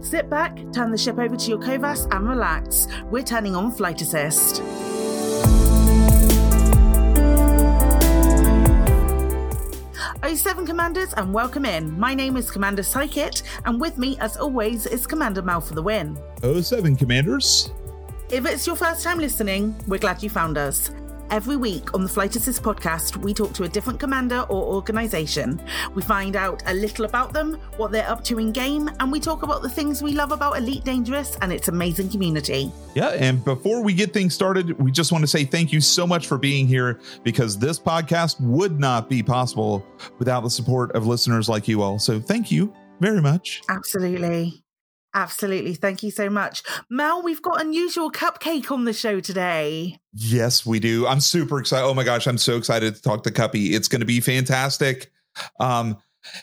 Sit back, turn the ship over to your COVAS, and relax. We're turning on Flight Assist. Oh, seven commanders, and welcome in. My name is Commander Psychit, and with me, as always, is Commander Mal for the win. 07 Commanders. If it's your first time listening, we're glad you found us. Every week on the Flight Assist podcast, we talk to a different commander or organization. We find out a little about them, what they're up to in game, and we talk about the things we love about Elite Dangerous and its amazing community. Yeah, and before we get things started, we just want to say thank you so much for being here because this podcast would not be possible without the support of listeners like you all. So thank you very much. Absolutely. Absolutely. Thank you so much. Mel, we've got unusual cupcake on the show today. Yes, we do. I'm super excited. Oh my gosh, I'm so excited to talk to Cuppy. It's going to be fantastic. Um,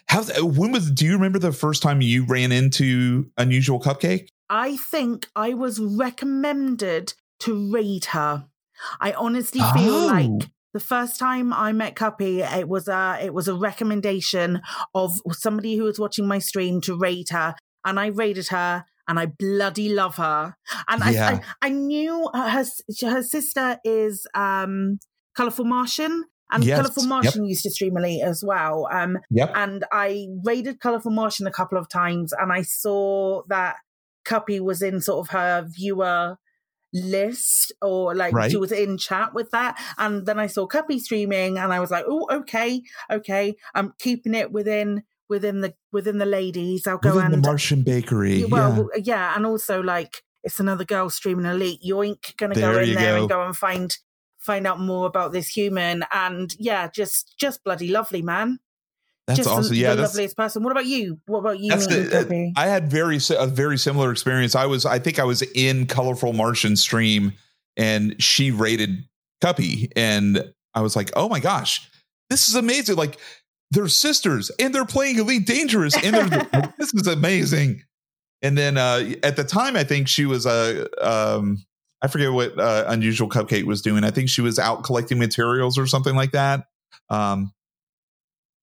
how when was do you remember the first time you ran into unusual cupcake? I think I was recommended to raid her. I honestly feel Oh. like the first time I met Cuppy, it was a it was a recommendation of somebody who was watching my stream to raid her, and I raided her, and I bloody love her. And I, Yeah. I I knew her her, her sister is um colorful Martian. And Yes. Colourful Yep. Martian used to stream Elite as well. Um, Yep. and I raided Colourful Martian a couple of times, and I saw that Cuppy was in sort of her viewer list, or like Right. she was in chat with that. And then I saw Cuppy streaming, and I was like, "Oh, okay, okay, I'm keeping it within within the within the ladies. I'll go Within and the Martian Bakery. yeah, well, yeah. yeah. and also like it's another girl streaming Elite. Yoink, gonna go in there go. and go and find find out more about this human. And yeah, just just bloody lovely, man. That's just awesome. the, Yeah, the that's, loveliest person. What about you? What about you? The, uh, Cuppy? I had very a very similar experience. I was I think I was in Colorful Martian stream and she rated Cuppy and I was like, "Oh my gosh. This is amazing. Like they're sisters and they're playing Elite Dangerous and they're this is amazing." And then uh at the time I think she was uh, um I forget what uh, Unusual Cupcake was doing. I think she was out collecting materials or something like that. Um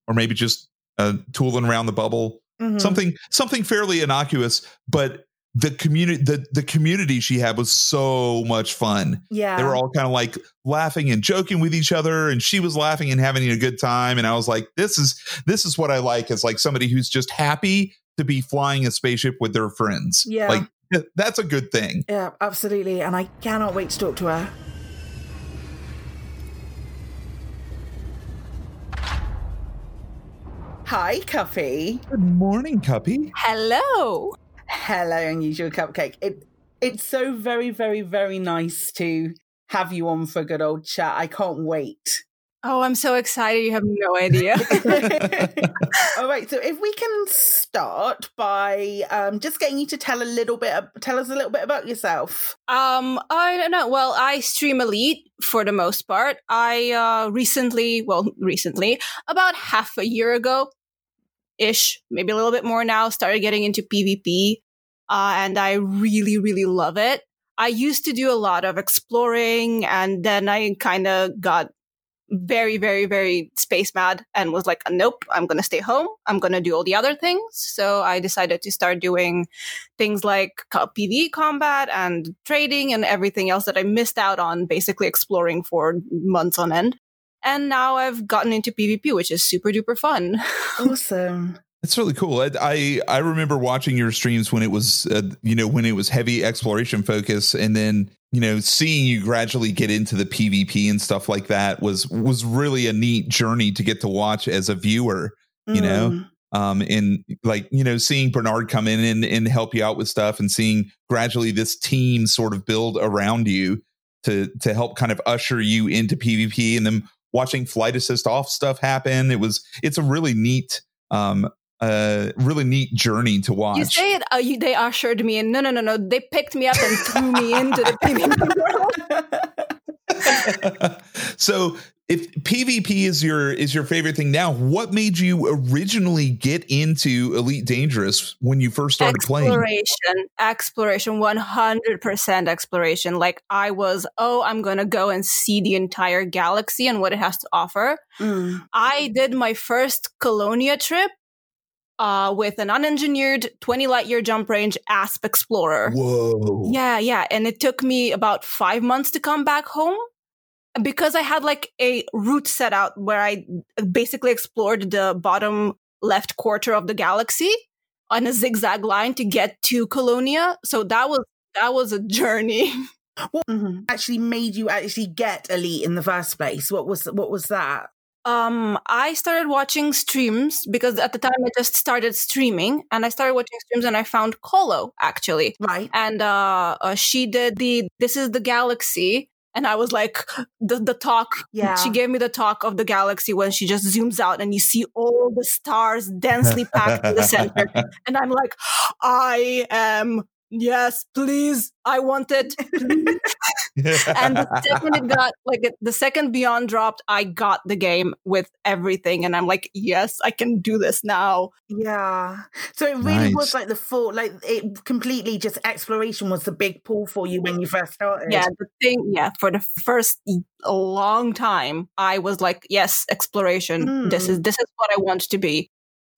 or maybe just uh, tooling around the bubble Mhm. something something fairly innocuous but the community the the community she had was so much fun Yeah, they were all kind of like laughing and joking with each other and she was laughing and having a good time and i was like this is this is what i like as like somebody who's just happy to be flying a spaceship with their friends Yeah. like that's a good thing yeah, absolutely. And I cannot wait to talk to her. Hi, Cuppy. good morning Cuppy. Hello. Hello, unusual cupcake. It it's so very, very, very nice to have you on for a good old chat. I can't wait. Oh, I'm so excited. You have no idea. All right, so if we can start by um, just getting you to tell a little bit, tell us a little bit about yourself. um, I don't know. Well, I stream Elite for the most part. I uh, recently, well, recently, about half a year ago ish, maybe a little bit more now, started getting into PvP. Uh, and I really, really love it. I used to do a lot of exploring and then I kind of got very, very, very space mad and was like, nope, I'm going to stay home. I'm going to do all the other things. So I decided to start doing things like PvE combat and trading and everything else that I missed out on basically exploring for months on end. And now I've gotten into PvP, which is super duper fun. Awesome. It's really cool. I, I I remember watching your streams when it was uh, you know when it was heavy exploration focus, and then you know seeing you gradually get into the PvP and stuff like that was was really a neat journey to get to watch as a viewer. You know? Mm. Um, and like you know seeing Bernard come in and, and help you out with stuff, and seeing gradually this team sort of build around you to to help kind of usher you into PvP, and then watching flight assist off stuff happen. It was it's a really neat um uh really neat journey to watch. You say it, uh, you, they ushered me in. No, no, no, no. They picked me up and threw me into the PvP world. so if PvP is your is your favorite thing now, what made you originally get into Elite Dangerous when you first started playing? exploration, exploration, one hundred percent exploration. Like I was, oh, I'm gonna go and see the entire galaxy and what it has to offer. Mm. I did my first Colonia trip uh, with an unengineered 20 light year jump range asp explorer Whoa. yeah yeah and it took me about five months to come back home because i had like a route set out where i basically explored the bottom left quarter of the galaxy on a zigzag line to get to colonia so that was that was a journey What actually made you actually get elite in the first place? What was what was that? Um, I started watching streams because at the time I just started streaming and I started watching streams and I found Colo actually. Right. And uh, uh she did the This is the Galaxy and I was like the the talk Yeah. she gave me the talk of the galaxy when she just zooms out and you see all the stars densely packed in the center and I'm like I am yes please I want it and the second it got like the second beyond dropped i got the game with everything and i'm like yes i can do this now Yeah. So it really Nice. was like the full, like it completely just exploration was the big pull for you when you first started. yeah the thing yeah for the first long time i was like yes exploration this hmm. is this is what i want to be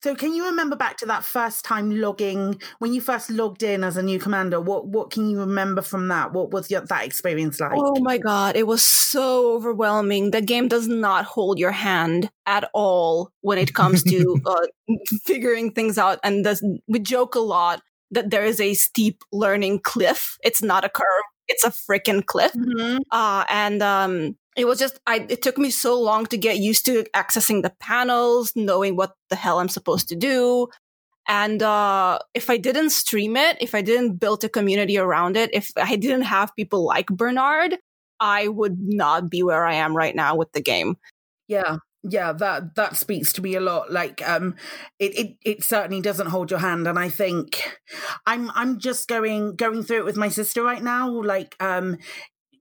So can you remember back to that first time logging when you first logged in as a new commander? What what can you remember from that? What was your, that experience like? oh my god it was so overwhelming the game does not hold your hand at all when it comes to uh, figuring things out and this, we joke a lot that there is a steep learning cliff it's not a curve it's a freaking cliff Mhm. uh, and um, it was just I. It took me so long to get used to accessing the panels, knowing what the hell I'm supposed to do. And uh, if I didn't stream it, if I didn't build a community around it, if I didn't have people like Bernard, I would not be where I am right now with the game. Yeah. Yeah, that that speaks to me a lot. Like, um, it, it it certainly doesn't hold your hand, and I think I'm I'm just going going through it with my sister right now. Like, um,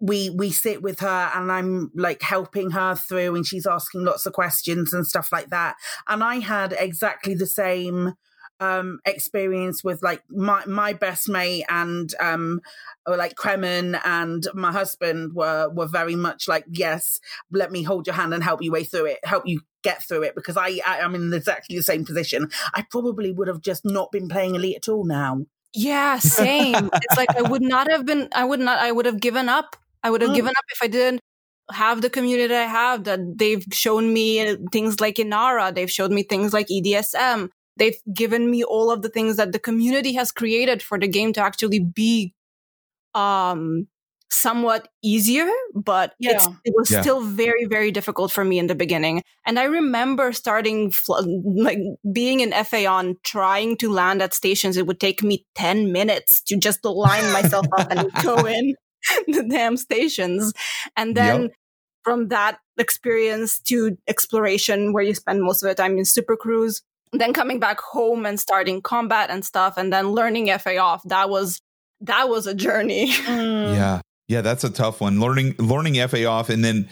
we we sit with her and I'm like helping her through and she's asking lots of questions and stuff like that. And I had exactly the same um experience with like my my best mate and um or like Kremen and my husband were were very much like yes let me hold your hand and help you way through it help you get through it because I, I am in exactly the same position I probably would have just not been playing elite at all now Yeah, same. it's like I would not have been. I would not. I would have given up. I would have Mm. given up if I didn't have the community that I have. That they've shown me uh, things like Inara. They've showed me things like EDSM. They've given me all of the things that the community has created for the game to actually be, um, somewhat easier. But it's, Yeah. it was Yeah. still very, very difficult for me in the beginning. And I remember starting fl- like being in FAON, trying to land at stations. It would take me 10 minutes to just line myself up and go in the damn stations. And then Yep. from that experience to exploration, where you spend most of the time in Super Cruise, then coming back home and starting combat and stuff, and then learning FA off, that was that was a journey. Mm. Yeah. Yeah, that's a tough one. Learning learning FA off and then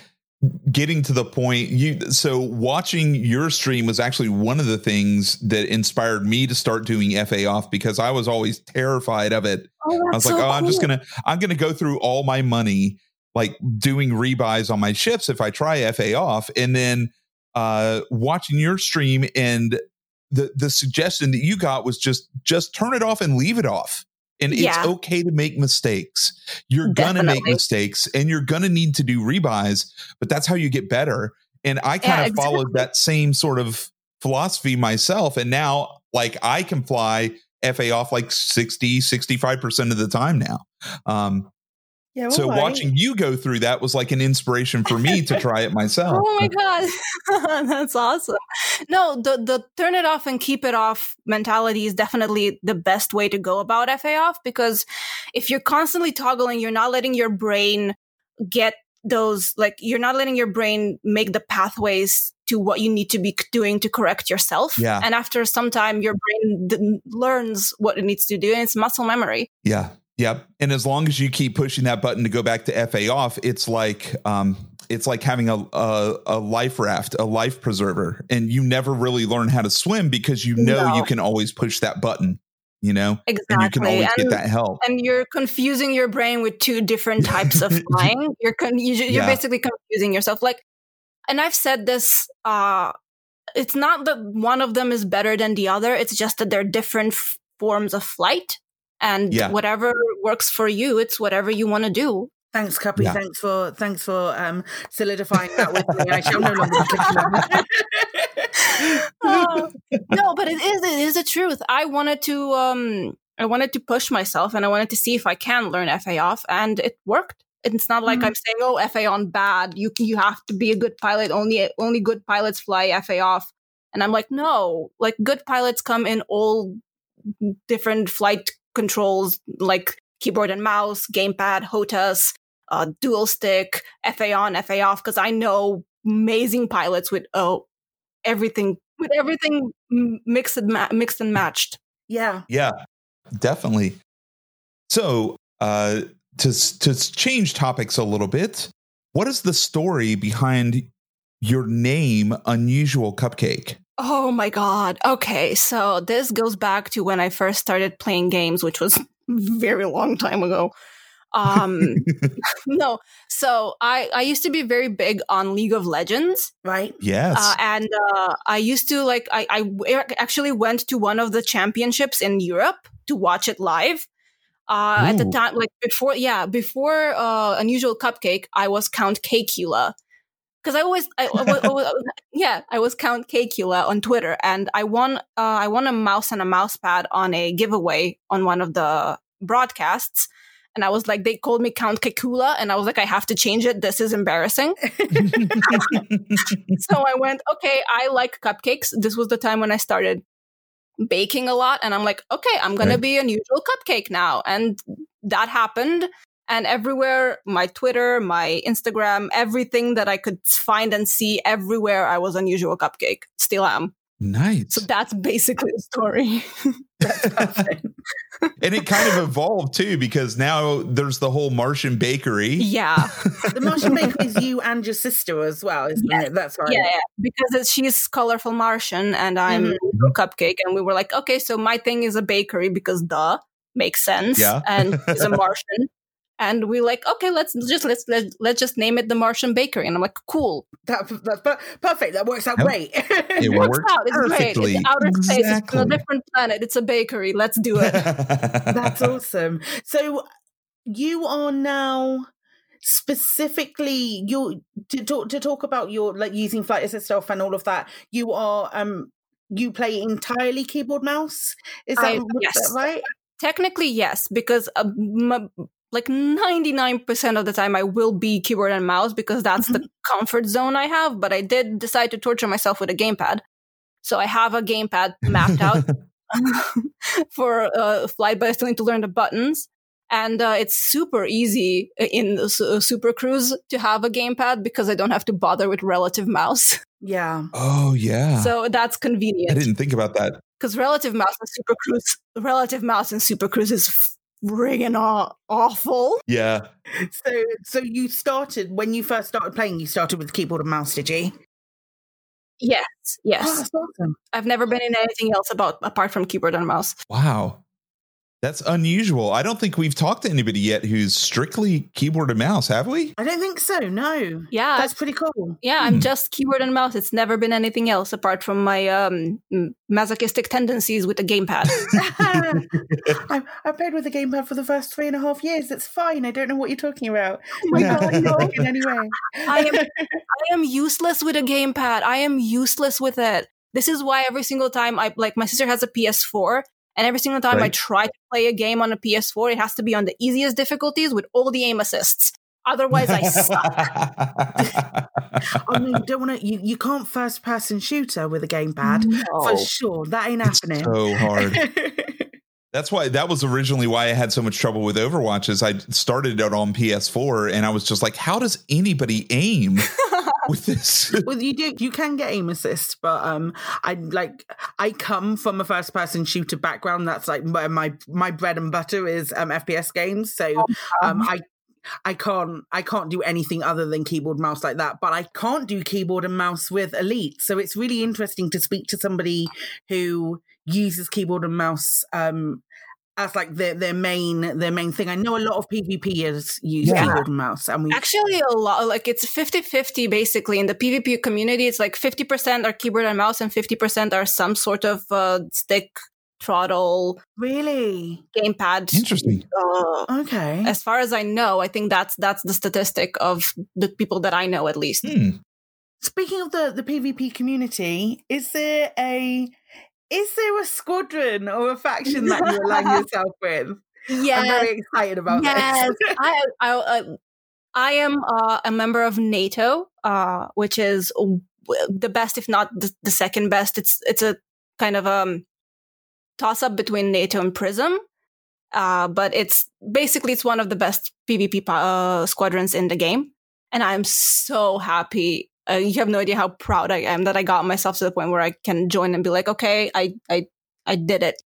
getting to the point you so watching your stream was actually one of the things that inspired me to start doing FA off because I was always terrified of it. Oh, I was like, "Oh, I'm just to I'm to go through all my money like doing rebuys on my ships if I try FA off and then uh watching your stream and the the suggestion that you got was just just turn it off and leave it off. And Yeah. it's okay to make mistakes. You're gonna make mistakes and you're gonna need to do rebuys, but that's how you get better. And I kind Yeah, of followed exactly. that same sort of philosophy myself. And now like I can fly FA off like 60, 65% of the time now. Um, yeah so watching you go through that was like an inspiration for me to try it myself. Oh my god, that's awesome! No, the the turn it off and keep it off mentality is definitely the best way to go about FA off because if you're constantly toggling, you're not letting your brain get those like you're not letting your brain make the pathways to what you need to be doing to correct yourself. Yeah. and after some time, your brain d- learns what it needs to do, and it's muscle memory. Yeah. Yep. And as long as you keep pushing that button to go back to FA off, it's like um it's like having a, a a life raft, a life preserver, and you never really learn how to swim because you know No. you can always push that button, you know, Exactly, and you can always get that help. And you're confusing your brain with two different types of flying. You're con- you- you're Yeah. basically confusing yourself. Like, and I've said this uh, it's not that one of them is better than the other. It's just that they're different f- forms of flight. And Yeah. whatever works for you, it's whatever you want to do. Thanks, Cuppy. Yeah. Thanks for thanks for um, solidifying that with me. I shall no longer be clicking on it. Oh, no, but it is it is the truth. I wanted to um I wanted to push myself and I wanted to see if I can learn FA off and it worked. It's not like Mhm. I'm saying, "Oh, FA on bad. You you have to be a good pilot. Only only good pilots fly FA off." And I'm like, "No. Like good pilots come in all different flight controls like keyboard and mouse, gamepad, HOTAS, uh, dual stick, FA on, FA off because I know amazing pilots with oh everything with everything mixed and ma- mixed and matched. yeah. Yeah, definitely. So, uh, to to change topics a little bit, what is the story behind your name, Unusual Cupcake? Oh my god. Okay, so this goes back to when I first started playing games, which was very long time ago. Um no. So I I used to be very big on League of Legends. Right. yes. Uh, and uh, I used to like I, I actually went to one of the championships in Europe to watch it live. Uh, at the time, like before, yeah, before uh, Unusual Cupcake, I was Count Kcula. Because I always, I, I, I yeah, I was Count Kcula on Twitter, and I won, uh, I won a mouse and a mouse pad on a giveaway on one of the broadcasts. And I was like, they called me Count Kekula, and I was like, I have to change it. This is embarrassing so I went, okay, I like cupcakes. This was the time when I started baking a lot. And I'm like, okay, I'm going to Right. be an usual cupcake now. And that happened. And everywhere, my Twitter, my Instagram, everything that I could find and see everywhere, I was unusual cupcake. Still am. nice. So that's basically the story. That's and it kind of evolved too because now there's the whole Martian bakery. yeah. the Martian Bakery is you and your sister as well, isn't Yes. it? That's right. Yeah, yeah, because it's, she's colorful Martian and I'm Mhm. cupcake, and we were like, okay, so my thing is a bakery because duh makes sense, Yeah. and it's a Martian, and we like, okay, let's just let's let, let's just name it the Martian Bakery, and I'm like, cool, That, that's per- perfect. That works out Yep. great. It it works works out, it's perfectly. great, it's outer space, it's on a different planet, it's a bakery, let's do it. That's awesome. So you are now specifically you to talk to talk about your like using flight assist stuff and all of that. You are um you play entirely keyboard mouse. Is that, I- is yes. that right? Technically, yes, because uh, m- like 99% of the time I will be keyboard and mouse because that's the comfort zone I have. But I did decide to torture myself with a gamepad. So I have a gamepad mapped out for uh, flight, but I still need to learn the buttons. And uh, it's super easy in the Su- Super Cruise to have a gamepad because I don't have to bother with relative mouse. Yeah. oh yeah. So that's convenient. I didn't think about that. because relative mouse and Super Cruise, relative mouse and Super Cruise is friggin' aw- awful. Yeah. So so you started when you first started playing, you started with keyboard and mouse, did you? Yes, Oh, yes. that's awesome. I've never been in anything else about apart from keyboard and mouse. Wow. That's unusual. I don't think we've talked to anybody yet who's strictly keyboard and mouse, have we? I don't think so. No. Yeah, That's pretty cool. yeah. Hmm. I'm just keyboard and mouse. It's never been anything else apart from my um, masochistic tendencies with the gamepad. I, I played with the gamepad for the first three and a half years. It's fine. I don't know what you're talking about. Oh my god, no! in any way. I am I am useless with a gamepad. I am useless with it. This is why every single time I like my sister has a PS4 and every single time I try to play a game on a PS4 it has to be on the easiest difficulties with all the aim assists. Otherwise I suck. oh no, you don't want to. You, you can't first person shooter with a gamepad No. for sure. That ain't it's happening. so hard. That's why that was originally why I had so much trouble with Overwatch. Is I started it on PS4 and I was just like, how does anybody aim with this? well, you do. You can get aim assist, but um, I like. I come from a first person shooter background. That's like my my, my bread and butter is um FPS games. So um, I I can't I can't do anything other than keyboard mouse like that. But I can't do keyboard and mouse with Elite. So it's really interesting to speak to somebody who uses keyboard and mouse um as like their their main their main thing. I know a lot of PvPers use Yeah. keyboard and mouse, and we Actually, a lot like it's 50-50 basically in the PvP community. It's like fifty percent are keyboard and mouse, and fifty percent are some sort of uh, stick, throttle, really gamepad. Interesting. Uh, okay. as far as I know, I think that's that's the statistic of the people that I know at least. Hmm. Speaking of the the PvP community, is there a is there a squadron or a faction that you align yourself with? Yeah. I'm very excited about yes. this. I, I, uh, I am uh, a member of NATO, uh, which is the best, if not the, the second best. It's it's a kind of um toss up between NATO and Prism, uh, but it's basically it's one of the best PvP uh, squadrons in the game, and I'm so happy. Uh, you have no idea how proud I am that I got myself to the point where I can join and be like, okay, I I I did it.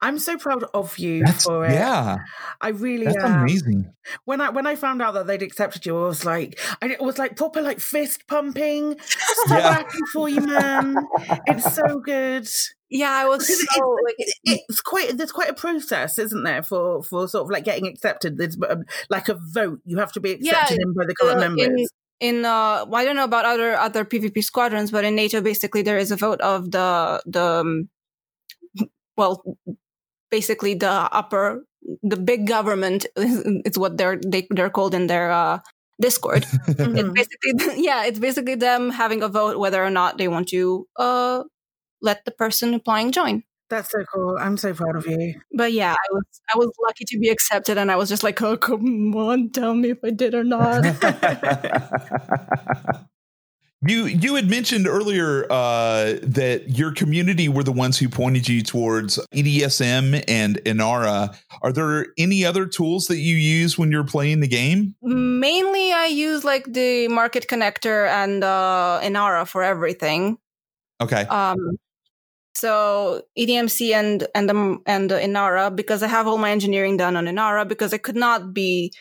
I'm so proud of you That's for it. yeah. I really That's am. amazing. When I when I found out that they'd accepted you, I was like, I, it was like proper like fist pumping. So Yeah. happy for you, man. It's so good. Yeah, I was Because so like, It's quite there's quite a process, isn't there, for for sort of like getting accepted. There's um, like a vote. You have to be Yeah, accepted in by the current uh, members. In uh well, I don't know about other other PvP squadrons, but in NATO basically there is a vote of the the um, well basically the upper the big government it's what they're they, they're called in their uh Discord. It's basically yeah, it's basically them having a vote whether or not they want to uh let the person applying join. That's so cool. I'm so proud of you. But yeah, I was I was lucky to be accepted and I was just like, oh come on, tell me if I did or not. you you had mentioned earlier uh, that your community were the ones who pointed you towards EDSM and Inara. Are there any other tools that you use when you're playing the game? Mainly, I use like the Market Connector and uh, Inara for everything. Okay. Um, so EDMC and and the and Inara because I have all my engineering done on Inara because I could not be,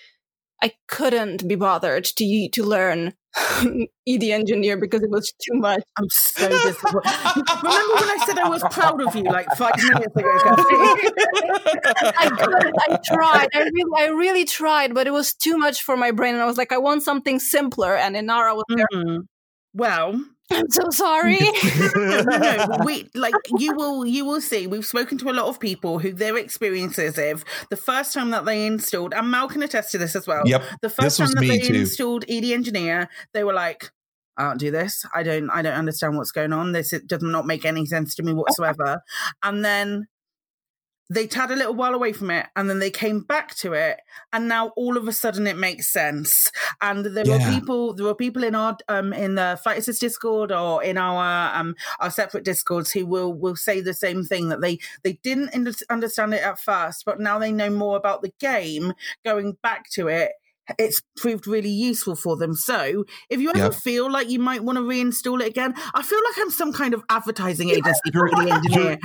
I couldn't be bothered to to learn ED engineer because it was too much. I'm so disappointed. Remember when I said I was proud of you like five minutes ago, I. I tried. I really, I really tried, but it was too much for my brain. And I was like, I want something simpler. And Inara was there. Mhm. Well, I'm so sorry. no, no, no. We like you will you will see. We've spoken to a lot of people who their experiences of the first time that they installed, and Mal can attest to this as well. Yep. The first was time that they too. installed ED Engineer, they were like, "I don't do this. I don't. I don't understand what's going on. This it does not make any sense to me whatsoever." and then they had a little while away from it, and then they came back to it, and now all of a sudden it makes sense. And there Yeah. were people, there were people in our um in the Flight Assist Discord or in our um our separate discords who will will say the same thing that they they didn't under- understand it at first, but now they know more about the game. Going back to it, it's proved really useful for them. So if you ever Yep. feel like you might want to reinstall it again, I feel like I'm some kind of advertising agency for You're- the engineer.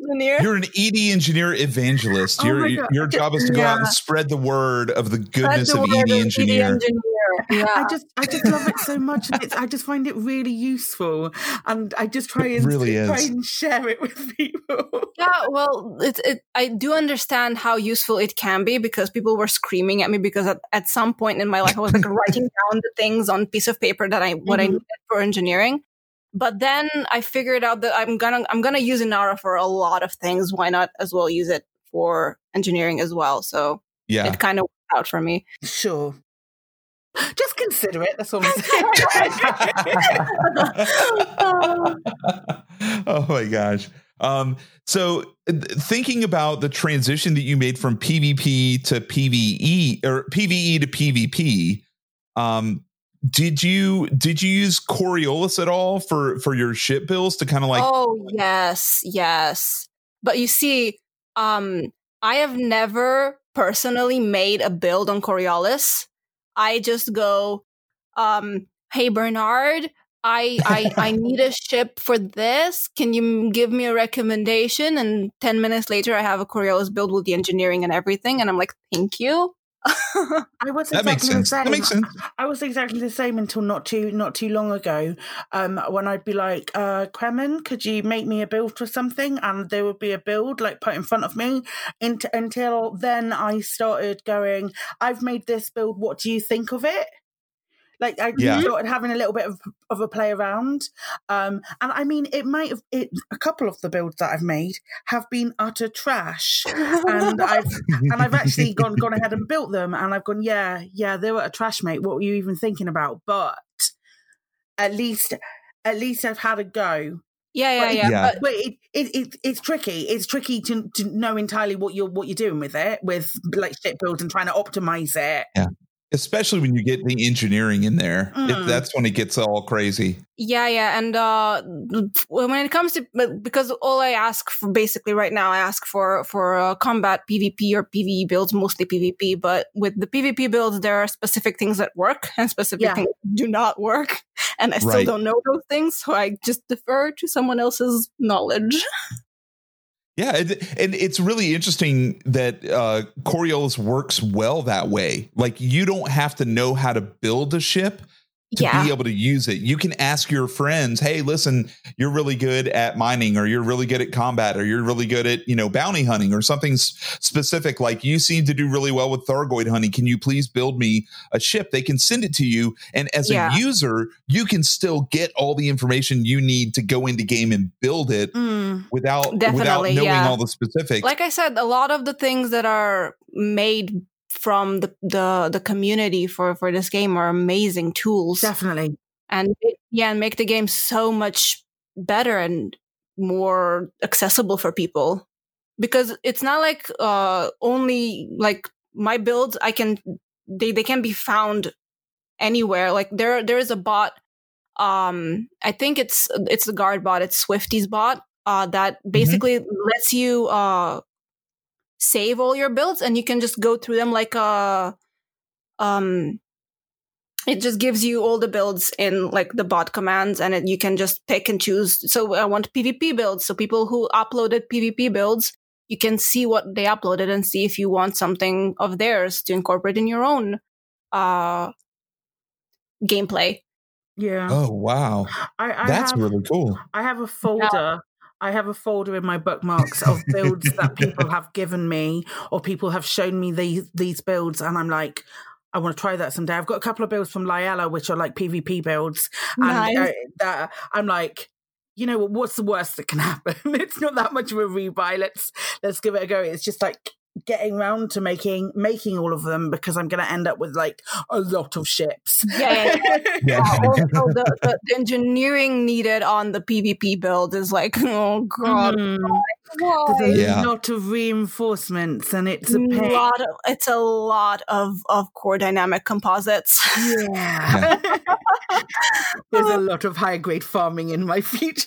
Engineer. You're an ED engineer evangelist. Oh your your job is to go out and spread the word of the goodness That's of the word ED of Yeah. I just I just love it so much. and It's, I just find it really useful, and I just try and really try and share it with people. Yeah, well, it, it, I do understand how useful it can be because people were screaming at me because at, at some point in my life I was like writing down the things on piece of paper that I what I Mhm. needed for engineering. But then I figured out that I'm gonna I'm gonna use Inara for a lot of things. Why not as well use it for engineering as well? So Yeah. it kind of worked out for me. Sure. Just consider it. That's all I'm saying. oh my gosh. Um, so th- thinking about the transition that you made from PvP to PvE or PvE to PvP, um, did you did you use Coriolis at all for for your ship bills to kind of like oh yes, yes. But you see, um, I have never personally made a build on Coriolis. I just go, um, hey Bernard, I I I need a ship for this. Can you give me a recommendation? And ten minutes later, I have a Coriolis build with the engineering and everything, and I'm like, thank you. I was That makes exactly the same. That makes sense. I was exactly the same until not too not too long ago. Um, when I'd be like, uh, Kremen, could you make me a build for something? And there would be a build like put in front of me. Int- until then, I started going. I've made this build. What do you think of it? Like I Yeah. started having a little bit of, of a play around, um, and I mean, it might have. It a couple of the builds that I've made have been utter trash, and I've and I've actually gone gone ahead and built them, and I've gone, yeah, yeah, they were a trash mate. What were you even thinking about? But at least, at least I've had a go. yeah, yeah, But- yeah. Yeah. But But it, it, it it's tricky. It's tricky to to know entirely what you're what you're doing with it, with like shit builds and trying to optimize it. Especially when you get the engineering in there. It- Mm. that's when it gets all crazy. Yeah, yeah, and uh, when it comes to because all I ask for basically right now, I ask for for uh, combat PvP or PvE builds, mostly PvP. But with the PvP builds, there are specific things that work and specific Yeah. things that do not work, and I still Right. don't know those things, so I just defer to someone else's knowledge. Yeah, it, and it's really interesting that uh, Coriolis works well that way. Like you don't have to know how to build a ship to yeah, be able to use it. You can ask your friends, "Hey, listen, you're really good at mining or you're really good at combat or you're really good at, you know, bounty hunting or something s- specific like you seem to do really well with Thargoid hunting. Can you please build me a ship?" They can send it to you and as Yeah. a user, you can still get all the information you need to go into game and build it Mm. without without knowing yeah. all the specifics. like I said, a lot of the things that are made from the the, the community for for this game are amazing tools. Definitely. and yeah, and make the game so much better and more accessible for people. Because it's not like uh only like my builds I can they they can be found anywhere. Like there there is a bot um I think it's it's the guard bot, it's Swifty's bot uh that basically lets you uh save all your builds and you can just go through them like a um it just gives you all the builds in like the bot commands and it, you can just pick and choose so i want pvp builds so people who uploaded pvp builds you can see what they uploaded and see if you want something of theirs to incorporate in your own uh gameplay Yeah. oh wow. I, I That's have, really cool. I have a folder. I have a folder in my bookmarks of builds that people have given me or people have shown me these these builds, and I'm like, I want to try that someday. I've got a couple of builds from Lyella, which are like PvP builds, and Nice. uh, that I'm like, you know, what? what's the worst that can happen? it's not that much of a rebuy. Let's let's give it a go. It's just like getting round to making making all of them because I'm going to end up with like a lot of ships. Yeah, yeah, Yeah. Uh, also the, the, the engineering needed on the pvp build is like oh god Mm. why? There's a lot of reinforcements, and it's a a pain. lot of, it's a lot of of core dynamic composites Yeah. There's a lot of high grade farming in my future.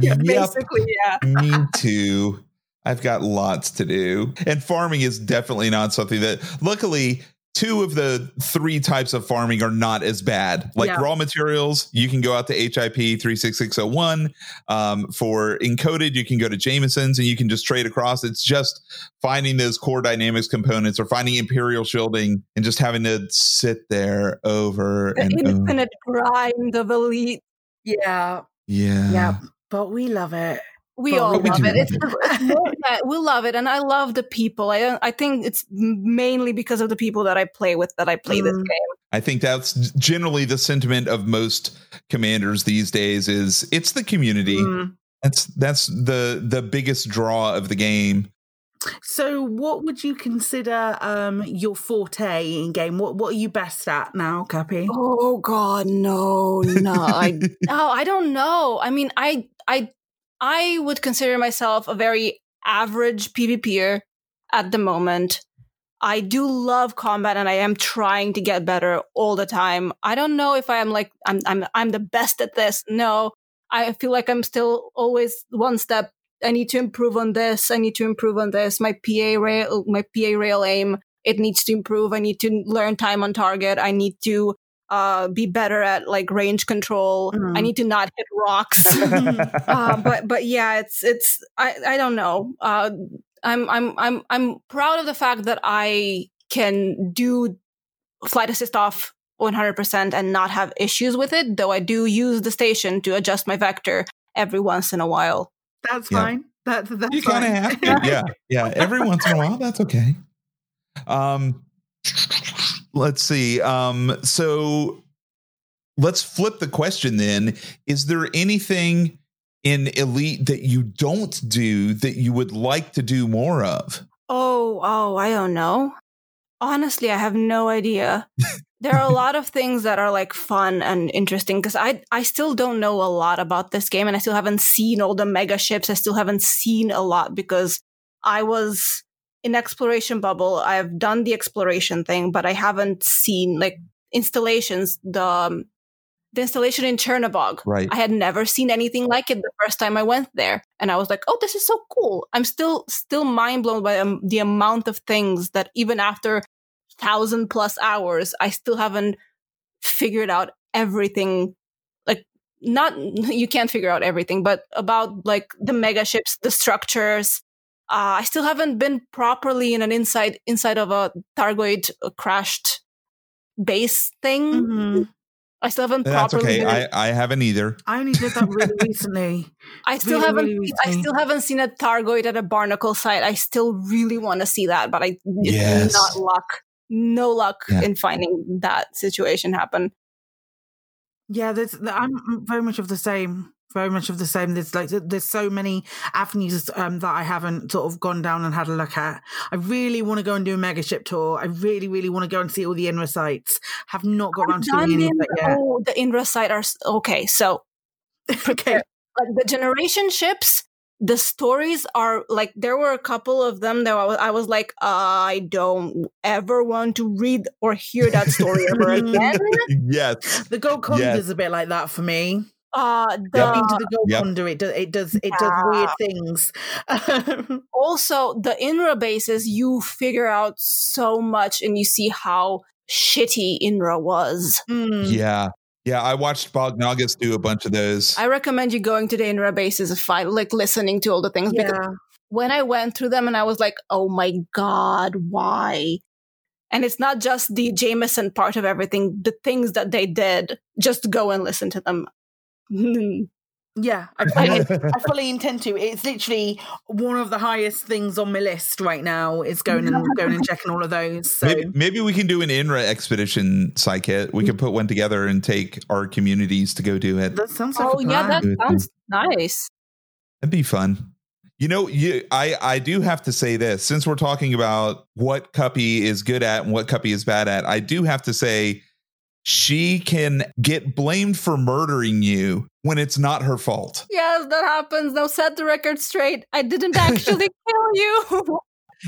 Yep. basically yeah Me too. I've got lots to do. And farming is definitely not something that, luckily, two of the three types of farming are not as bad. Like Yeah. raw materials, you can go out to HIP 36601. Um, for encoded, you can go to Jameson's and you can just trade across. It's just finding those core dynamics composites or finding imperial shielding and just having to sit there over the and over. infinite grind of elite yeah. Yeah. Yeah. But we love it. We But all we love it. It's, it's we love it, and I love the people. I I think it's mainly because of the people that I play with that I play this Mm. game. I think that's generally the sentiment of most commanders these days is it's the community. Mm. That's that's the the biggest draw of the game. So, what would you consider um, your forte in game? What What are you best at now, Cappy? Oh God, no, no, I oh, I don't know. I mean, I I I would consider myself a very average PvPer at the moment. I do love combat and I am trying to get better all the time. I don't know if I am like I'm I'm I'm the best at this. No. I feel like I'm still always one step I need to improve on this. I need to improve on this. My PA rail my PA rail aim it needs to improve. I need to learn time on target. I need to uh, be better at like range control. Mhm. I need to not hit rocks. uh, but but yeah, it's it's I I don't know. Uh, I'm I'm I'm I'm proud of the fact that I can do flight assist off 100% and not have issues with it, though I do use the station to adjust my vector every once in a while. That's Yeah. fine. That, that's you kind of fine. have to. Yeah. Yeah. Every once in a while, that's okay. Um, let's see. Um, so let's flip the question then. Is there anything in Elite that you don't do that you would like to do more of? Oh, oh, I don't know. Honestly, I have no idea. there are a lot of things that are like fun and interesting because I I still don't know a lot about this game and I still haven't seen all the mega ships. I still haven't seen a lot because I was in exploration bubble. I've done the exploration thing, but I haven't seen like installations. The um, the installation in Chernobog. Right. I had never seen anything like it the first time I went there, and I was like, "Oh, this is so cool!" I'm still still mind blown by um, the amount of things that even after thousand plus hours, I still haven't figured out everything. Like, not you can't figure out everything, but about like the mega ships, the structures. Uh, I still haven't been properly in an inside inside of a Thargoid uh, crashed base thing. Mhm. I still haven't That's properly. okay. been I, I haven't either. I only did that really recently. I still really, haven't. really I still haven't seen a Thargoid at a barnacle site. I still really want to see that, but I Yes. not luck. No luck Yeah. in finding that situation happen. Yeah, there's. I'm very much of the same. Very much of the same. There's like there's so many avenues um, that I haven't sort of gone down and had a look at. I really want to go and do a mega ship tour. I really, really want to go and see all the INRA sites. Have not got around to doing any of that yet. oh, the INRA site are okay. So okay. like the generation ships the stories are like there were a couple of them that I was, I was like i don't ever want to read or hear that story ever again Yes. The Golconda Yes. is a bit like that for me. uh the, I've the Gold Yep. Condor. It does. It does. It does weird things. also the inra bases you figure out so much and you see how shitty inra was Mm. Yeah. Yeah. I watched Bognagus do a bunch of those. i recommend you going to the inra bases if i like listening to all the things because Yeah. when I went through them and I was like, oh my God, why? And it's not just the Jameson part of everything, the things that they did, just go and listen to them. Yeah, I, I, I fully intend to. It's literally one of the highest things on my list right now. Is going and going and checking all of those. So Maybe, maybe we can do an INRA expedition, Psykit. We can put one together and take our communities to go do it. that sounds like oh, a yeah, that sounds nice. That'd be fun. You know, you I I do have to say this since we're talking about what Cuppy is good at and what Cuppy is bad at. I do have to say she can get blamed for murdering you when it's not her fault. Yes, that happens. Now set the record straight. I didn't actually kill you.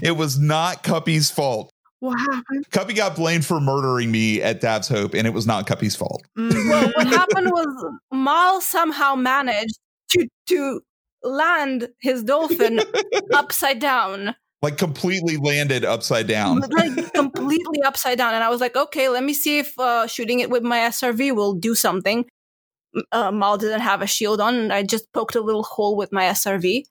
It was not Cuppy's fault. What happened? Cuppy got blamed for murdering me at Dav's Hope, and it was not Cuppy's fault. Mhm. well, what happened was Mal somehow managed to to land his dolphin upside down. Like completely landed upside down. like completely upside down. And I was like, okay, let me see if uh, shooting it with my SRV will do something. Uh, Mal didn't have a shield on, and I just poked a little hole with my SRV.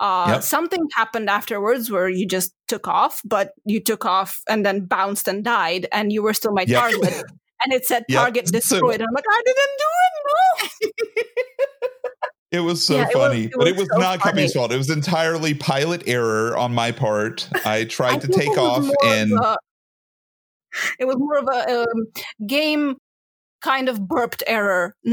Uh, Yep. Something happened afterwards where you just took off, but you took off and then bounced and died, and you were still my Yep. target. And it said Yep. target So- destroyed. and I'm like, I didn't do it. No. It was so Yeah, it was- funny, it but it was so not funny. Cuppy's fault. It was entirely pilot error on my part. I tried I to take off more of and a- it was more of a um, game kind of burped error.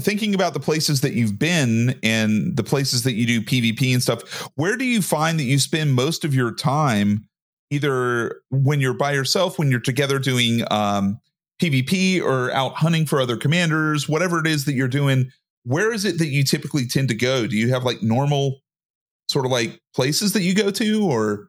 Thinking about the places that you've been and the places that you do PvP and stuff, where do you find that you spend most of your time, either when you're by yourself, when you're together doing um, PvP or out hunting for other commanders, whatever it is that you're doing? Where is it that you typically tend to go? Do you have like normal sort of like places that you go to or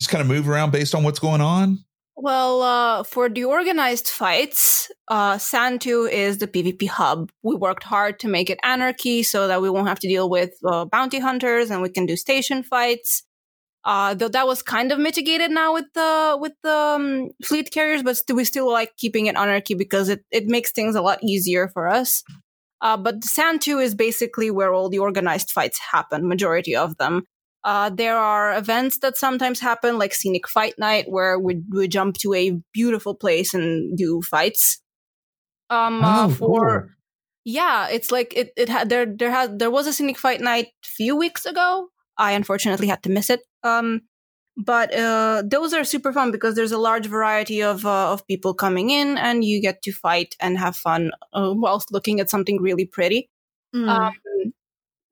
just kind of move around based on what's going on? Well, uh, for the organized fights, uh, Santu is the PvP hub. We worked hard to make it anarchy so that we won't have to deal with uh, bounty hunters and we can do station fights. Uh, though that was kind of mitigated now with the with the um, fleet carriers, but st- we still like keeping it anarchy because it, it makes things a lot easier for us. Uh, but Santu is basically where all the organized fights happen, majority of them. Uh, there are events that sometimes happen, like Scenic Fight Night, where we, we jump to a beautiful place and do fights. Um, uh, Oh, for cool. yeah, it's like it. It had there. There had there was a Scenic Fight Night a few weeks ago. I unfortunately had to miss it. Um, but uh, those are super fun because there's a large variety of uh, of people coming in, and you get to fight and have fun uh, whilst looking at something really pretty. Mm. Um,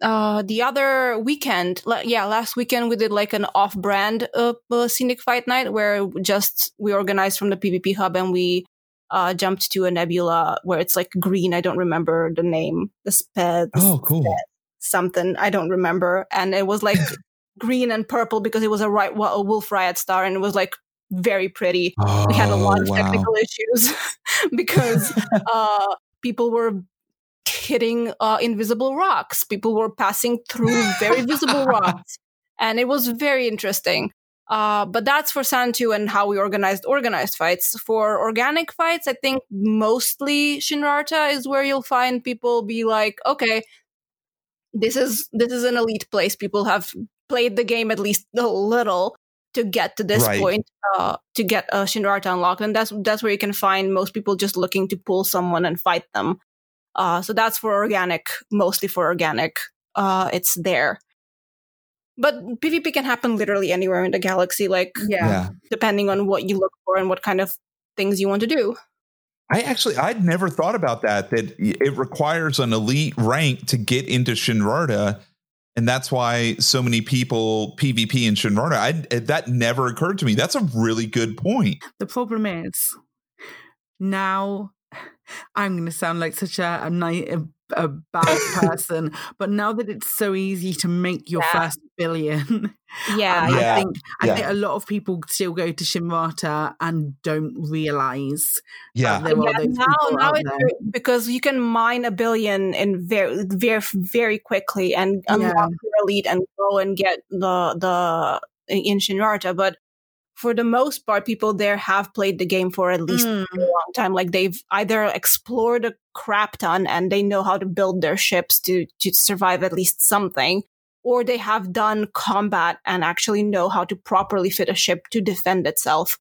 uh, the other weekend, la- yeah, last weekend we did like an off-brand uh, uh, scenic fight night where just we organized from the PvP hub and we uh, jumped to a nebula where it's like green. I don't remember the name, the sped Oh, cool. Something. I don't remember, and it was like green and purple because it was a right a Wolf-Rayet star, and it was like very pretty we had a lot Oh, of wow. technical issues because uh, people were hitting uh, invisible rocks. People were passing through very visible rocks, and it was very interesting. Uh, but that's for Santu and how we organized organized fights. For organic fights, I think mostly Shinrarta is where you'll find people be like, okay, this is this is an elite place. People have played the game at least a little to get to this Right. point, uh, to get uh, Shinrarta unlocked, and that's that's where you can find most people just looking to pull someone and fight them. Uh, so that's for organic, mostly for organic. Uh, it's there, but PvP can happen literally anywhere in the galaxy, like yeah. yeah. depending on what you look for and what kind of things you want to do. I actually I'd never thought about that. That it requires an elite rank to get into Shinrarta, and that's why so many people PvP in Shinrarta. I that never occurred to me. That's a really good point. The problem is now I'm going to sound like such a a, a, a bad person, but now that it's so easy to make your Yeah. first billion, Yeah, um, Yeah. I think I Yeah. think a lot of people still go to Shinrarta and don't realize Yeah, that there yeah, those now now it's there. because you can mine a billion in very very very quickly and unlock Yeah. your elite and go and get the the in Shinrarta. But for the most part, people there have played the game for at least Mm, a long time. Like they've either explored a crap ton and they know how to build their ships to to survive at least something, or they have done combat and actually know how to properly fit a ship to defend itself.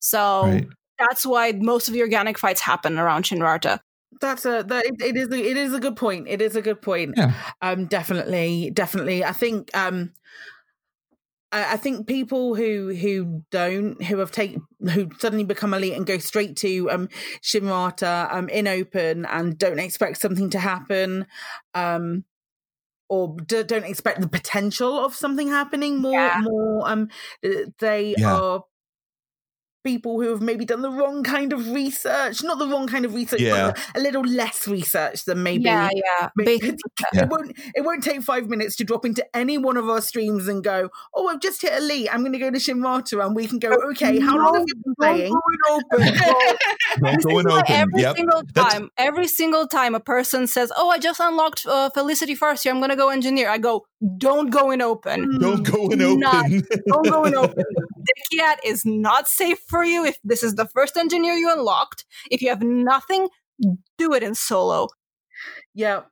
So right. that's why most of the organic fights happen around Shinrarta. That's a that it, it is a, it is a good point. It is a good point. Yeah. Um, definitely, definitely. I think um, I, I think people who who don't who have taken who suddenly become elite and go straight to um Shinrarta um in open and don't expect something to happen, um, or d- don't expect the potential of something happening more Yeah. more um they Yeah. are people who have maybe done the wrong kind of research not the wrong kind of research Yeah. but a little less research than maybe Yeah, yeah. maybe- Yeah. it won't it won't take five minutes to drop into any one of our streams and go oh i've just hit elite i'm going to go to Shinrarta and we can go okay how long have you been playing Don't go in open. every Yep. single That's- time, every single time a person says, "Oh, I just unlocked uh, Felicity Farseer. I'm gonna go engineer." I go, "Don't go in open. Don't go in Not- open. Don't go in open. Deciat is not safe for you. If this is the first engineer you unlocked, if you have nothing, do it in solo. yeah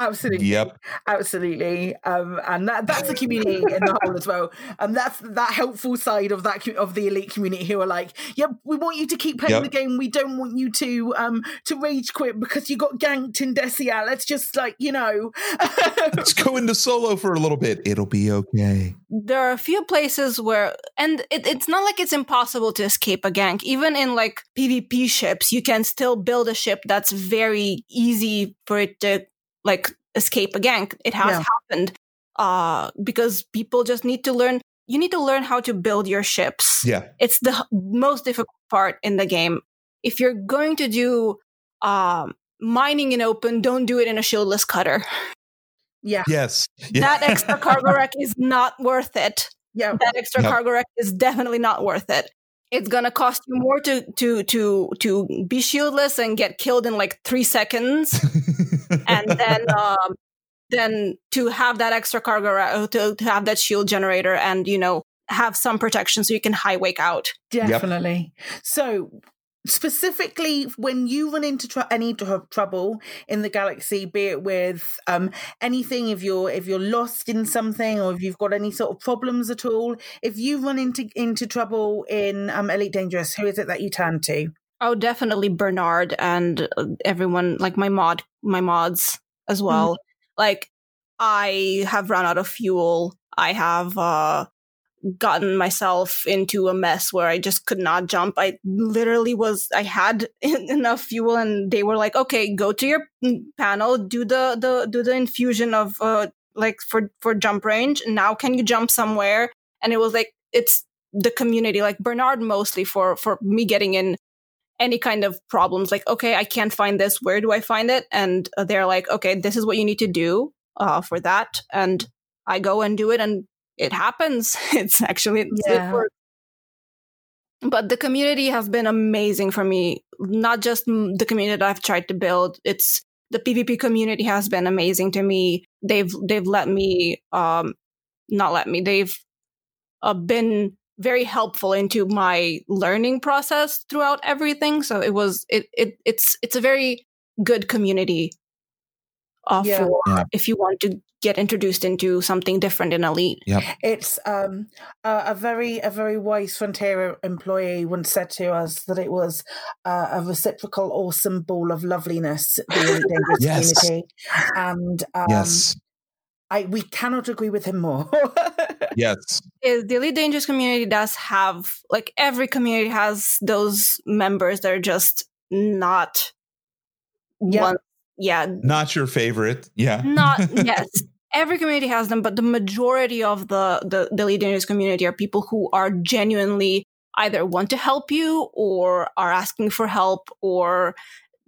absolutely yep. absolutely um and that that's the community in the whole as well and that's that helpful side of that of the elite community who are like yep we want you to keep playing Yep. the game we don't want you to um to rage quit because you got ganked in Deciat let's just like you know Let's go into solo for a little bit. It'll be okay. There are a few places where, and it, it's not like it's impossible to escape a gank. Even in like PvP ships, you can still build a ship that's very easy for it to like escape a gank. It has Yeah. happened uh, because people just need to learn. You need to learn how to build your ships. Yeah. It's the h- most difficult part in the game. If you're going to do um, mining in open, don't do it in a shieldless cutter. yeah Yes. Yeah. That extra cargo rack is not worth it. yeah That extra Yep. cargo rack is definitely not worth it. It's gonna cost you more to to to to be shieldless and get killed in like three seconds, and then um, then to have that extra cargo to, to have that shield generator, and you know have some protection so you can high wake out. Definitely. So, specifically when you run into tr- any tr- trouble in the galaxy be it with um, anything if you're if you're lost in something or if you've got any sort of problems at all if you run into into trouble in um, elite dangerous who is it that you turn to oh definitely bernard and uh, everyone like my mod my mods as well mm-hmm. like i have run out of fuel i have uh gotten myself into a mess where I just could not jump. I literally was I had enough fuel and they were like, "Okay, go to your panel, do the the do the infusion of uh like for for jump range. Now can you jump somewhere?" And it was like it's the community like Bernard mostly for for me getting in any kind of problems like okay i can't find this where do i find it and they're like okay this is what you need to do uh, for that and i go and do it and it happens. It's actually yeah. but the community has been amazing for me. Not just the community that I've tried to build. It's the PvP community has been amazing to me. They've they've let me um not let me. They've uh, been very helpful into my learning process throughout everything. So it was it it it's it's a very good community uh, yeah. for yeah. if you want to get introduced into something different in elite yep. it's um, a, a, very a very wise frontier employee once said to us that it was uh, a reciprocal awesome ball of loveliness the elite dangerous yes. community and um, yes I, we cannot agree with him more. yes. the Elite Dangerous community does have, like, every community has those members that are just not yep. one yeah not your favorite yeah not yes every community has them but the majority of the the, the leaders community are people who are genuinely either want to help you or are asking for help or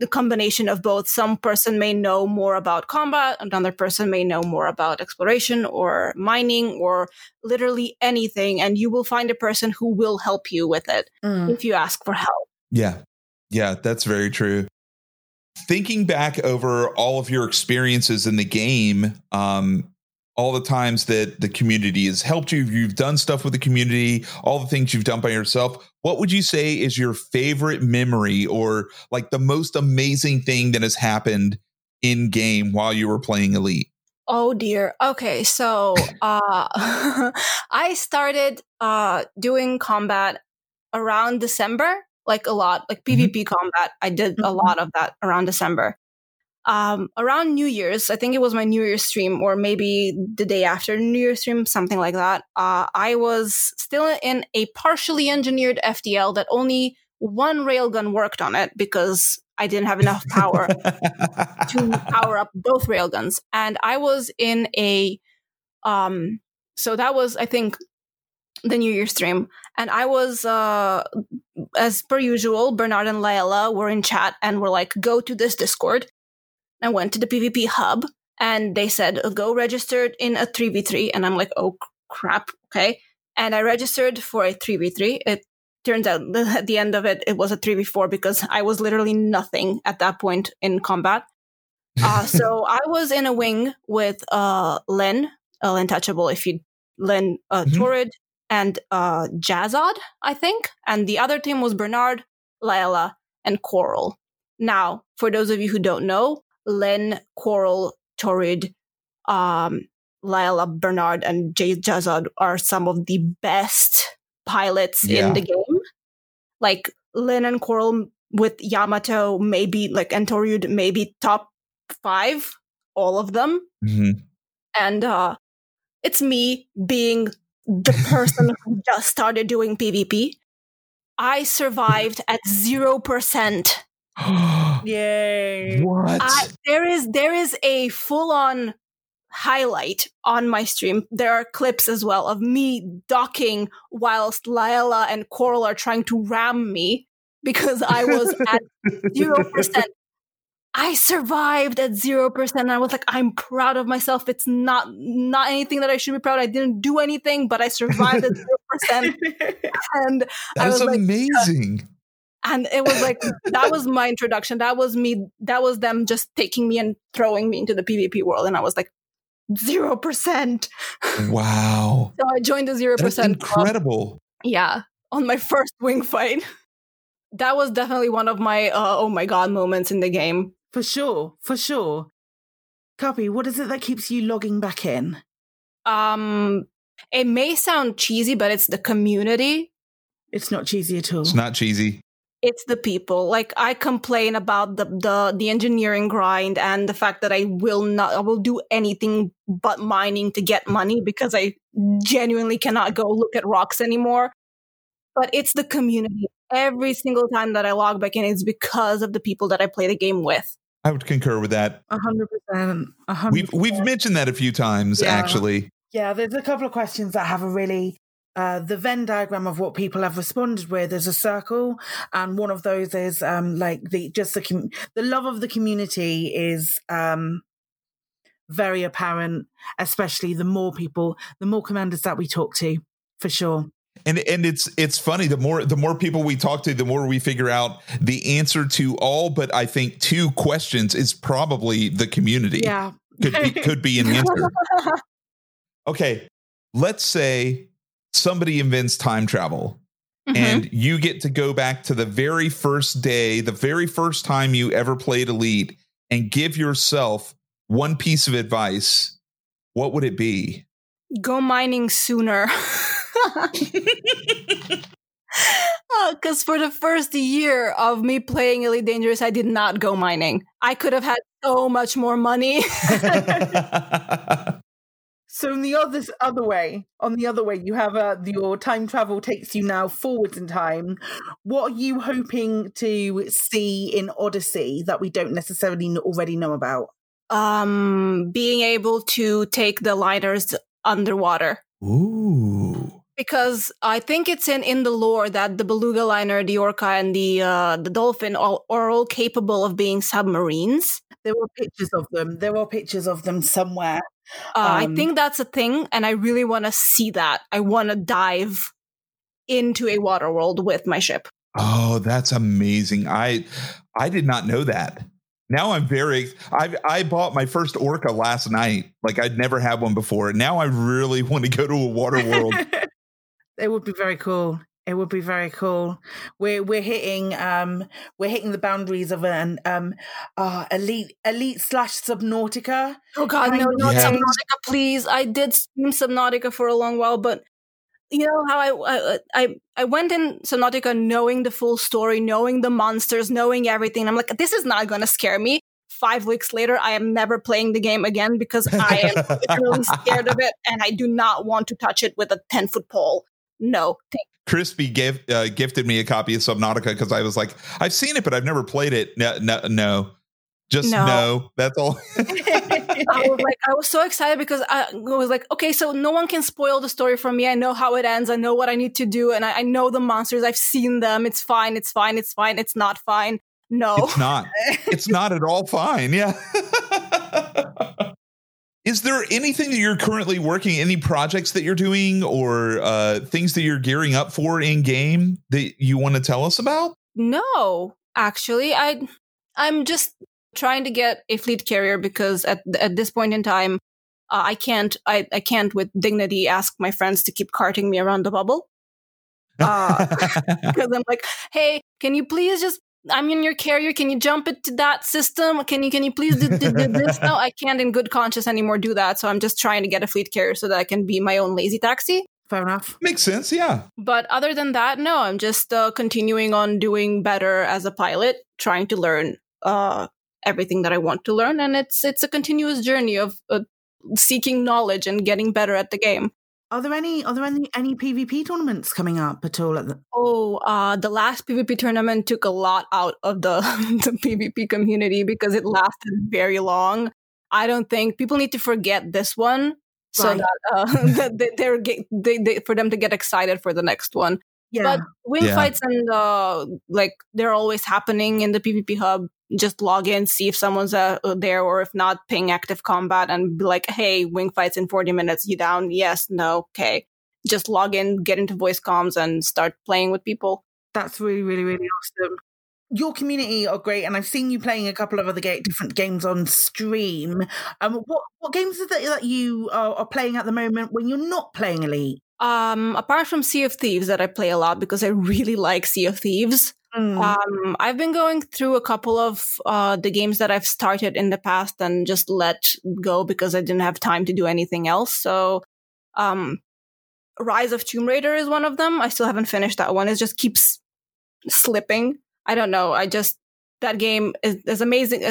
the combination of both some person may know more about combat another person may know more about exploration or mining or literally anything and you will find a person who will help you with it mm. if you ask for help yeah yeah that's very true thinking back over all of your experiences in the game, um, all the times that the community has helped you, you've done stuff with the community, all the things you've done by yourself. What would you say is your favorite memory or like the most amazing thing that has happened in game while you were playing Elite? Oh dear. Okay, so uh I started uh doing combat around December like a lot, like PvP mm-hmm. combat. I did mm-hmm. a lot of that around December. Um, around New Year's, I think it was my New Year's stream, or maybe the day after New Year's stream, something like that. Uh, I was still in a partially engineered FDL that only one railgun worked on it because I didn't have enough power to power up both railguns. And I was in a, um, so that was, I think, the New Year's stream, and I was, uh, as per usual, Bernard and Layla were in chat and were like, "Go to this Discord." I went to the PvP hub, and they said, "Go register in a three v 3 and I'm like, "Oh crap, okay." And I registered for a three v 3 It turns out at the end of it, it was a three v 4 because I was literally nothing at that point in combat. Uh, so I was in a wing with uh, Len, uh, Untouchable, if you Len uh, mm-hmm. Torrid, and uh, Jazod, I think. And the other team was Bernard, Layla, and Coral. Now, for those of you who don't know, Len, Coral, Torrid, um, Layla, Bernard, and J- Jazod are some of the best pilots yeah. in the game. Like Len and Coral with Yamato, maybe like Entoriud, maybe top five, all of them. Mm-hmm. And uh, it's me being the person who just started doing PvP. I survived at zero percent. Yay! What? I, there is there is a full on highlight on my stream. There are clips as well of me docking whilst Layla and Coral are trying to ram me because I was at zero percent I survived at 0%. And I was like, I'm proud of myself. It's not not anything that I should be proud. I didn't do anything, but I survived at 0%. And that's I was amazing. Like, and it was like that was my introduction. That was me. That was them just taking me and throwing me into the PvP world. And I was like, zero percent. Wow. so I joined the zero percent. Incredible. Club. Yeah. On my first wing fight. that was definitely one of my uh, oh my god moments in the game. For sure, for sure. Cuppy, what is it that keeps you logging back in? Um, it may sound cheesy, but it's the community. It's not cheesy at all. It's not cheesy. It's the people. Like I complain about the the the engineering grind and the fact that I will not I will do anything but mining to get money because I genuinely cannot go look at rocks anymore. But it's the community. Every single time that I log back in, it's because of the people that I play the game with. I would concur with that. A hundred percent. A hundred. We've we've mentioned that a few times Yeah. actually. Yeah, there's a couple of questions that have a really uh, the Venn diagram of what people have responded with is a circle, and one of those is um, like the just the com- the love of the community is um, very apparent, especially the more people, the more commanders that we talk to, for sure. And and it's it's funny the more the more people we talk to the more we figure out the answer to all but I think two questions is probably the community. Yeah, Could be could be an answer. Okay, let's say somebody invents time travel Mhm. and you get to go back to the very first day, the very first time you ever played Elite and give yourself one piece of advice. What would it be? go mining sooner. Because for the first year of me playing Elite Dangerous, I did not go mining. I could have had so much more money. So in the other other way, on the other way, you have uh, your time travel takes you now forwards in time. What are you hoping to see in Odyssey that we don't necessarily already know about? um, being able to take the liners underwater. Ooh. Because I think it's in, in the lore that the beluga liner, the orca, and the uh, the dolphin all, are all capable of being submarines. There were pictures of them. There were pictures of them somewhere. Uh, I Um, think that's a thing, and I really want to see that. I want to dive into a water world with my ship. Oh, that's amazing. I I did not know that. Now I'm very I I bought my first orca last night. Like I'd never had one before. Now I really want to go to a water world. it would be very cool. It would be very cool. We're we're hitting um we're hitting the boundaries of an um uh elite elite slash subnautica. Oh God, no, not Yeah. Subnautica, please! I did stream Subnautica for a long while, but you know how I I I, I went in Subnautica knowing the full story, knowing the monsters, knowing everything. I'm like, this is not going to scare me. Five weeks later, I am never playing the game again because I am literally scared of it, and I do not want to touch it with a ten foot pole. No, thank Crispy gave uh, gifted me a copy of Subnautica because I was like, I've seen it, but I've never played it. No, no, no. just No. no. That's all. I was like, I was so excited because I was like, okay, so no one can spoil the story from me. I know how it ends. I know what I need to do, and I, I know the monsters. I've seen them. It's fine. It's fine. It's fine. It's not fine. No. It's not. It's not at all fine. Yeah. Is there anything that you're currently working, any projects that you're doing or uh, things that you're gearing up for in game that you want to tell us about? No, actually, I I'm just trying to get a fleet carrier because at at this point in time, uh, I can't I, I can't with dignity ask my friends to keep carting me around the bubble Uh, because I'm like, hey, can you please just I'm in your carrier. Can you jump into that system? Can you can you please do, do, do this? No, I can't in good conscience anymore do that. So I'm just trying to get a fleet carrier so that I can be my own lazy taxi. Fair enough. Makes sense. Yeah. But other than that, no, I'm just uh, continuing on doing better as a pilot, trying to learn uh, everything that I want to learn, and it's it's a continuous journey of uh, seeking knowledge and getting better at the game. Are there any are there any any PvP tournaments coming up at all? At the, Oh, uh, the last PvP tournament took a lot out of the the PvP community because it lasted very long. I don't think people need to forget this one so Right. that, uh, that they, they're get, they, they for them to get excited for the next one. yeah, But wing Yeah. fights and uh, like they're always happening in the PvP hub. Just log in, see if someone's uh, there, or if not, ping active combat and be like, "Hey, wing fights in forty minutes. You down? Yes, no, okay." Just log in, get into voice comms, and start playing with people. that's really really really awesome. Your community are great, and I've seen you playing a couple of other ga- different games on stream. Um, what what games is that that you are, are playing at the moment when you're not playing Elite? Um, apart from Sea of Thieves, that I play a lot because I really like Sea of Thieves. Mm. Um, I've been going through a couple of uh, the games that I've started in the past and just let go because I didn't have time to do anything else. So, um, Rise of Tomb Raider is one of them. I still haven't finished that one. It just keeps slipping. I don't know. I just that game is, is amazing.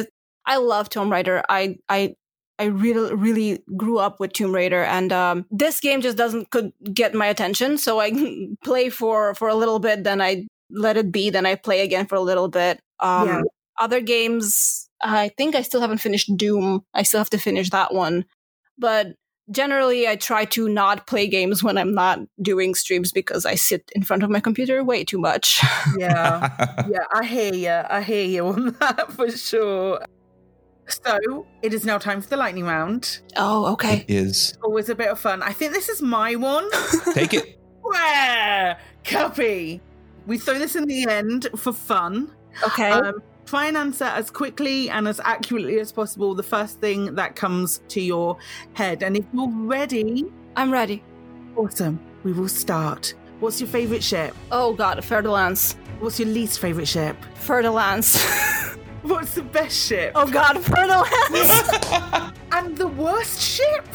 I love Tomb Raider. I I I really really grew up with Tomb Raider, and um, this game just doesn't could get my attention. So I play for for a little bit, then I let it be, then I play again for a little bit. Um, Yeah. Other games, I think I still haven't finished Doom. I still have to finish that one, but generally I try to not play games when I'm not doing streams because I sit in front of my computer way too much. Yeah. yeah, I hear you. I hear you on that for sure. So it is now time for the lightning round. oh, okay. is Always a bit of fun. I think this is my one. take it. Where? Cuppy. We throw this in the end for fun. Okay. Um, try and answer as quickly and as accurately as possible the first thing that comes to your head. And if you're ready, I'm ready. awesome. We will start. What's your favorite ship? Oh god, Fer-de-Lance. What's your least favorite ship? Fer-de-Lance. What's the best ship? oh god, Fer-de-Lance. And the worst ship?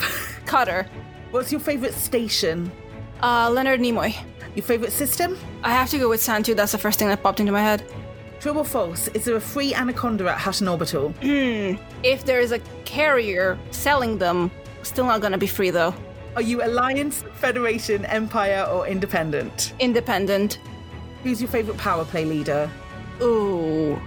Cutter. What's your favorite station? Uh, Leonard Nimoy. Your favorite system? I have to go with Santu. That's the first thing that popped into my head. True or false? Is there a free Anaconda at Hutton Orbital? Hmm. If there is a carrier selling them, still not gonna be free though. Are you Alliance, Federation, Empire, or Independent? Independent. Who's your favorite power play leader? Ooh.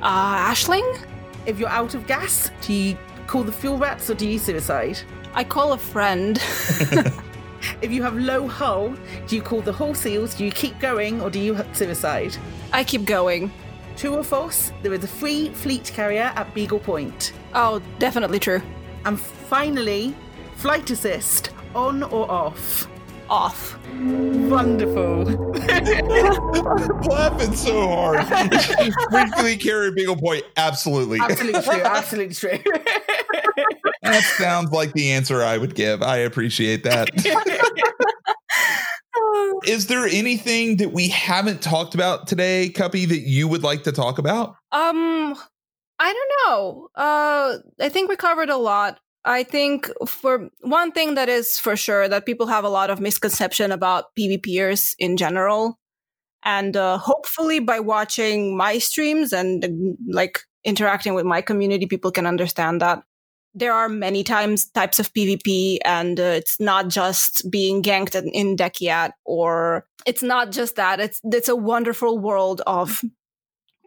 Uh, Aisling? If you're out of gas, do you call the fuel rats or do you suicide? I call a friend. If you have low hull, do you call the hull seals? Do you keep going or do you suicide? I keep going. True or false? There is a free fleet carrier at Beagle Point. Oh, definitely true. And finally, flight assist, on or off? Off. Wonderful. laughing so hard. Frequently carry Beagle Point. Absolutely. absolutely true. Absolutely true. that sounds like the answer I would give. I appreciate that. Is there anything that we haven't talked about today, Cuppy, that you would like to talk about? Um, I don't know. Uh, I think we covered a lot. I think for one thing that is for sure that people have a lot of misconception about PvPers in general. And uh, hopefully by watching my streams and like interacting with my community, people can understand that there are many times types of PvP and uh, it's not just being ganked in- in Deciat or it's not just that. It's, it's a wonderful world of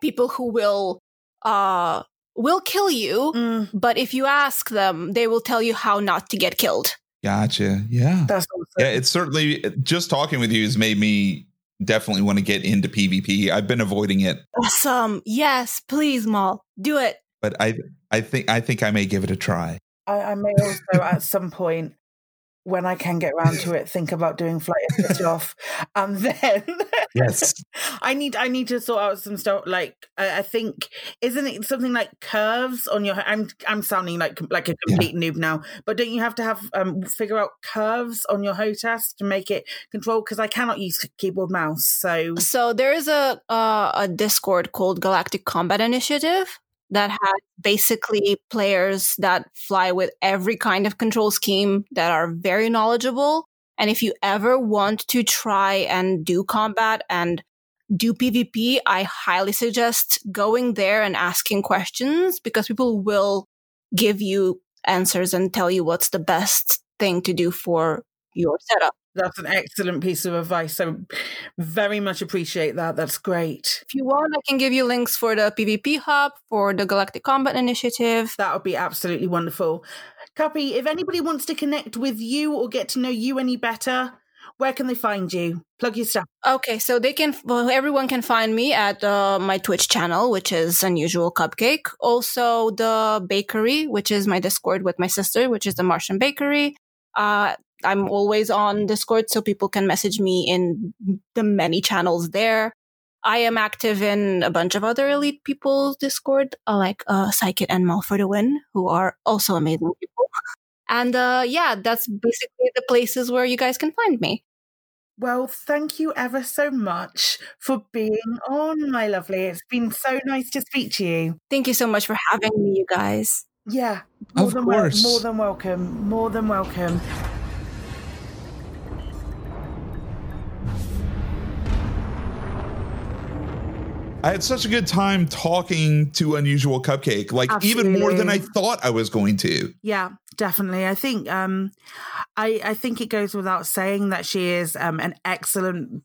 people who will uh will kill you Mm, but if you ask them they will tell you how not to get killed Gotcha. Yeah. that's awesome. Yeah, it's certainly just talking with you has made me definitely want to get into PvP. I've been avoiding it, awesome yes please Mal do it but I I think I think I may give it a try. I, I may also at some point, when I can get around to it, think about doing flight assist off, and then Yes. I need I need to sort out some stuff. Like I, I think isn't it something like curves on your? I'm I'm sounding like like a complete noob now, but don't you have to have um figure out curves on your HOTAS to make it control? Because I cannot use keyboard mouse, so so there is a uh, a discord called galactic combat initiative that has basically players that fly with every kind of control scheme that are very knowledgeable and if you ever want to try and do combat and do PvP, I highly suggest going there and asking questions because people will give you answers and tell you what's the best thing to do for your setup. That's an excellent piece of advice. So very much appreciate that. That's great. If you want, I can give you links for the PvP hub, for the Galactic Combat Initiative. That would be absolutely wonderful. Cuppy, if anybody wants to connect with you or get to know you any better, where can they find you? Plug your stuff. Okay, so they can, well, everyone can find me at uh, my Twitch channel, which is Unusual Cupcake. Also, the bakery, which is my Discord with my sister, which is the Martian Bakery. Uh, I'm always on Discord, so people can message me in the many channels there. I am active in a bunch of other elite people's Discord, uh, like uh, Psychit and Mal for the Win, who are also amazing people. And uh, yeah, that's basically the places where you guys can find me. Well, thank you ever so much for being on, my lovely. It's been so nice to speak to you. Thank you so much for having me, you guys. Yeah, more Of than wel- course. more than welcome. More than welcome. I had such a good time talking to Unusual Cupcake, like even more than I thought I was going to. Yeah, definitely. I think um I I think it goes without saying that she is um an excellent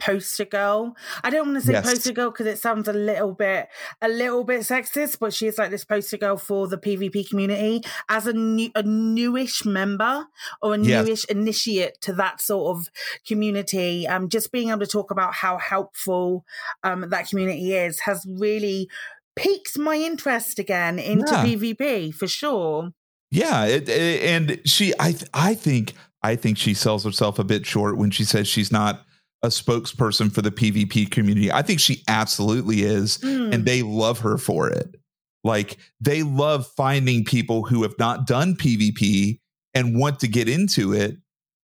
poster girl. I don't want to say Yes. poster girl because it sounds a little bit a little bit sexist, but she is like this poster girl for the PvP community as a new a newish member or a Yes. newish initiate to that sort of community. Um just being able to talk about how helpful um that community is has really piqued my interest again into Yeah. PvP for sure. Yeah, it, it- and she, I, th- I think, I think she sells herself a bit short when she says she's not a spokesperson for the PvP community. I think she absolutely is, Mm. and they love her for it. Like they love finding people who have not done PvP and want to get into it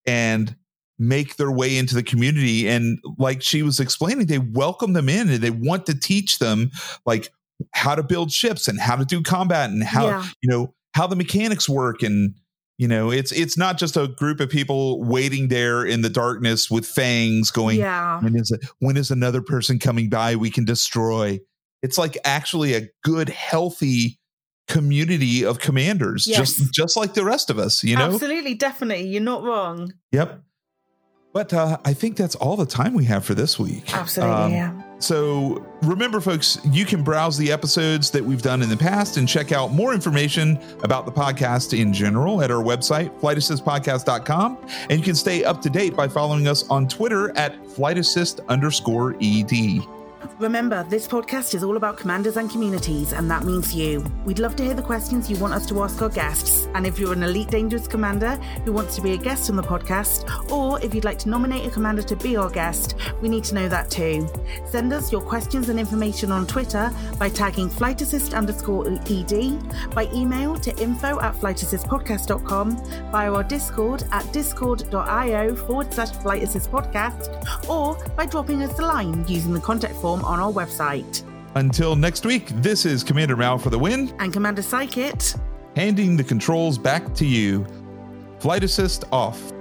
and make their way into the community. And like she was explaining, they welcome them in and they want to teach them like how to build ships and how to do combat and how Yeah. you know how the mechanics work and you know it's it's not just a group of people waiting there in the darkness with fangs going yeah. when is when is another person coming by we can destroy it's like actually a good healthy community of commanders Yes. just just like the rest of us you know Absolutely, definitely. You're not wrong. yep but uh, I think that's all the time we have for this week. Absolutely, Um, yeah. So remember, folks, you can browse the episodes that we've done in the past and check out more information about the podcast in general at our website, flightassistpodcast.com. And you can stay up to date by following us on Twitter at flightassist underscore ed. Remember, this podcast is all about commanders and communities, and that means you. We'd love to hear the questions you want us to ask our guests. And if you're an Elite Dangerous commander who wants to be a guest on the podcast, or if you'd like to nominate a commander to be our guest, we need to know that too. Send us your questions and information on Twitter by tagging flight assist underscore ed, by email to info at flightassistpodcast.com, via our Discord at discord.io forward slash flight assist podcast, or by dropping us a line using the contact form on our website. Until next week, this is Commander Mal for the win, And Commander Psychit, handing the controls back to you. Flight assist off.